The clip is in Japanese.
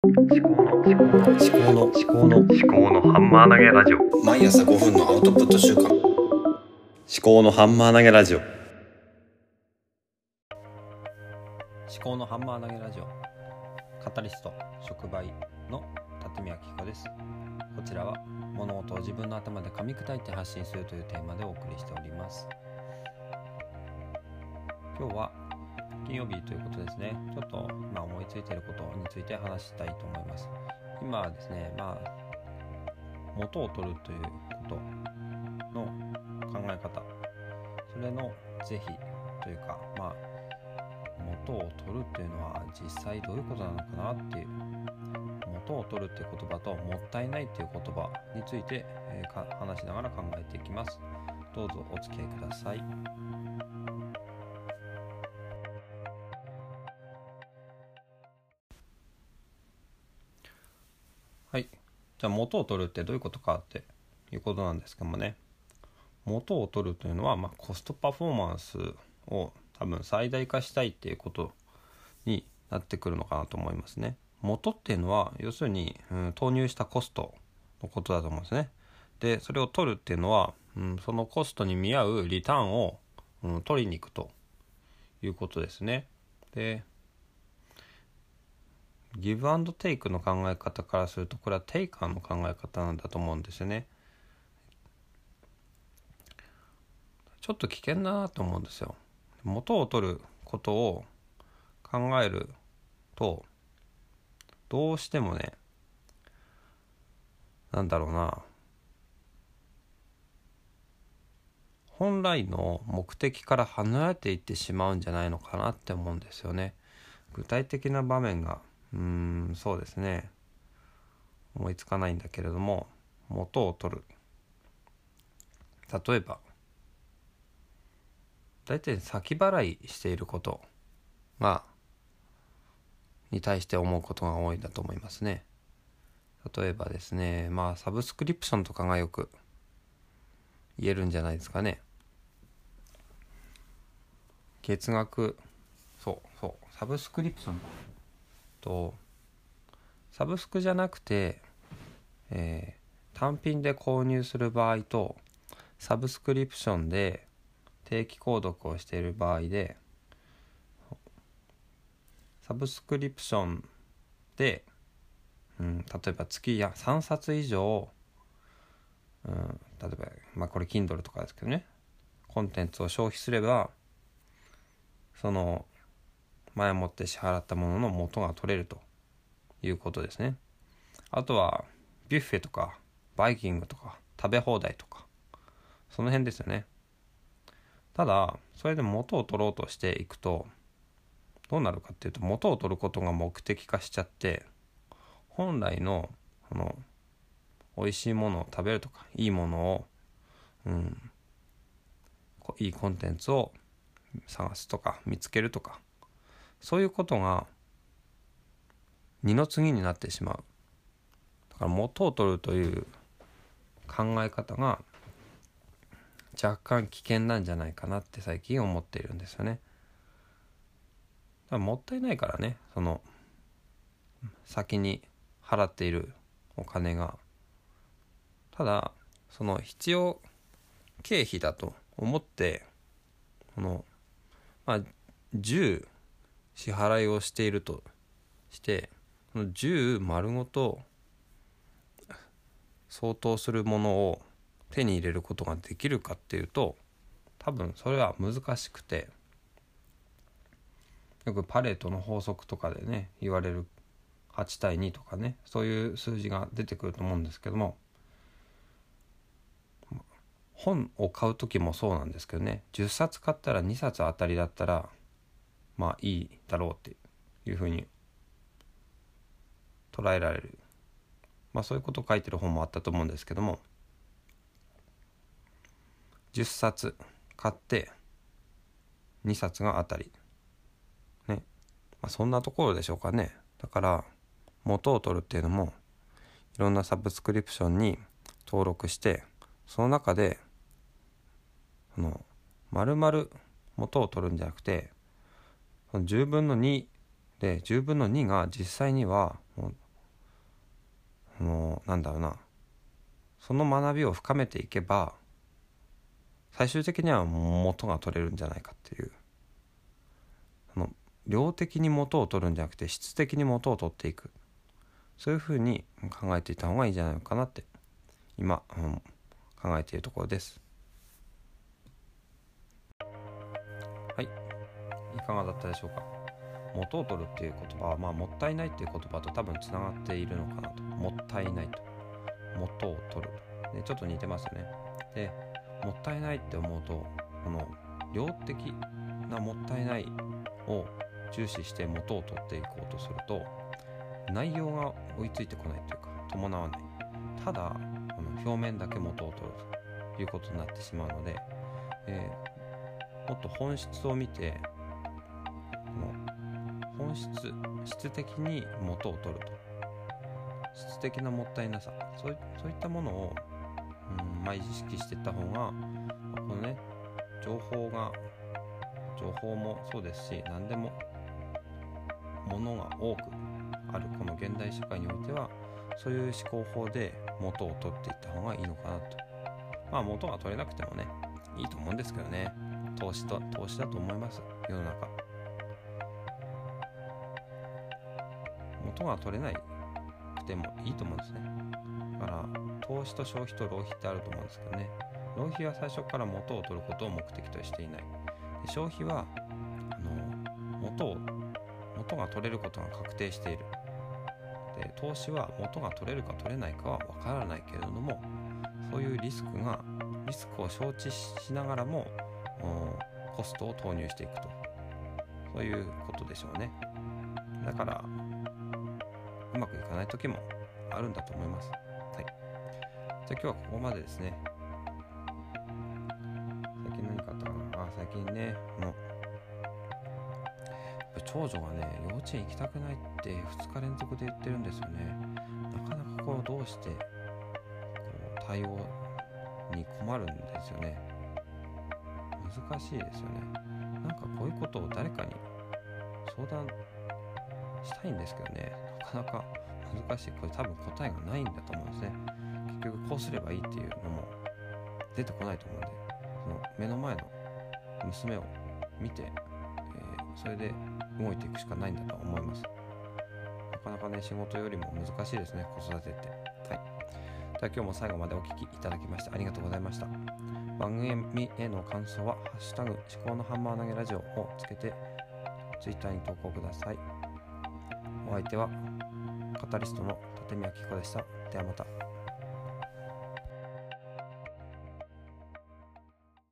思考の思考の思考の思考の思考のハンマー投げラジオ。毎朝5分のアウトプット週間。思考のハンマー投げラジオ。思考のハンマー投げラジオ。カタリスト触媒の辰巳明彦です。こちらは物事を自分の頭で噛み砕いて発信するというテーマでお送りしております。今日は金曜日ということですね。ちょっと今思いついていることについて話したいと思います。今はですねまあ元を取るということの考え方。それの是非というかまあ元を取るっていうのは実際どういうことなのかなっていう元を取るっていう言葉ともったいないっていう言葉について、えー話しながら考えていきます。どうぞお付き合いください。はいじゃあ元を取るってどういうことかっていうことなんですけどもね元を取るというのは、まあ、コストパフォーマンスを多分最大化したいっていうことになってくるのかなと思いますね。元っていうのは要するに、うん、投入したコストのことだと思うんですね。でそれを取るっていうのは、うん、そのコストに見合うリターンを、うん、取りに行くということですね。でギブアンドテイクの考え方からするとこれはテイカーの考え方なんだと思うんですよね。ちょっと危険だなと思うんですよ。元を取ることを考えるとどうしてもねなんだろうな本来の目的から離れていってしまうんじゃないのかなって思うんですよね。具体的な場面がうんそうですね思いつかないんだけれども元を取る例えば大体先払いしていることがに対して思うことが多いんだと思いますね。例えばですねまあサブスクリプションとかがよく言えるんじゃないですかね。月額そうそうサブスクリプションとサブスクじゃなくて、えー単品で購入する場合とサブスクリプションで定期購読をしている場合でサブスクリプションで、うん、例えば月や3冊以上、うん、例えば、まあ、これ Kindle とかですけどねコンテンツを消費すればその前もって支払ったものの元が取れるということですね。あとはビュッフェとかバイキングとか食べ放題とかその辺ですよね。ただそれで元を取ろうとしていくとどうなるかっていうと元を取ることが目的化しちゃって本来のこの美味しいものを食べるとかいいものを、うん、いいコンテンツを探すとか見つけるとかそういうことが二の次になってしまうだから元を取るという考え方が若干危険なんじゃないかなって最近思っているんですよね。だからもったいないからねその先に払っているお金がただその必要経費だと思ってこのまあ10支払いをしているとしてこの10丸ごと相当するものを手に入れることができるかっていうと多分それは難しくてよくパレートの法則とかでね言われる8対2とかねそういう数字が出てくると思うんですけども本を買う時もそうなんですけどね10冊買ったら2冊当たりだったらまあいいだろうっていうふうに捉えられる。まあそういうことを書いてる本もあったと思うんですけども。10冊買って2冊が当たり。ね、まあ、そんなところでしょうかね。だから元を取るっていうのもいろんなサブスクリプションに登録してその中でその丸々元を取るんじゃなくてその10分の2で10分の2が実際にはもうそのなんだろうな。その学びを深めていけば最終的には元が取れるんじゃないかっていう。その量的に元を取るんじゃなくて質的に元を取っていく。そういうふうに考えていた方がいいんじゃないかなって今、うん、考えているところです。いかがだったでしょうか？元を取るっていう言葉は、まあ、もったいないっていう言葉と多分つながっているのかなと。もったいないと。元を取る。でちょっと似てますよね。でもったいないって思うとこの量的なもったいないを重視して元を取っていこうとすると内容が追いついてこないというか伴わない。ただこの表面だけ元を取るということになってしまうので、えー、もっと本質を見て質質的に元を取ると。質的なもったいなさ。そういったものを、うんまあ、意識していった方がこのね情報が情報もそうですし何でもものが多くあるこの現代社会においてはそういう思考法で元を取っていった方がいいのかなと。まあ元が取れなくてもねいいと思うんですけどね。投資と投資だと思います。世の中。元が取れないくてもいいと思うんですね。だから投資と消費と浪費ってあると思うんですけどね。浪費は最初から元を取ることを目的としていない。で消費はあの元を元が取れることが確定している。で投資は元が取れるか取れないかは分からないけれどもそういうリスクがリスクを承知しながらもコストを投入していくと。そういうことでしょうね。だからかない時もあるんだと思います。はい。じゃあ今日はここまでですね。最近何かあったかな？あ、最近ね、この、長女がね、幼稚園行きたくないって2日連続で言ってるんですよね。なかなかこう、どうして、こう、対応に困るんですよね。難しいですよね。なんかこういうことを誰かに相談したいんですけどねなかなか難しい。これ多分答えがないんだと思うんですね。結局こうすればいいっていうのも出てこないと思うんでその目の前の娘を見て、えー、それで動いていくしかないんだと思います。なかなかね仕事よりも難しいですね子育てって。はい。では今日も最後までお聴きいただきましてありがとうございました。番組への感想は「ハッシュタグ思考のハンマー投げラジオ」をつけて Twitter に投稿ください。お相手はカタリストの立見明子でした。ではまた。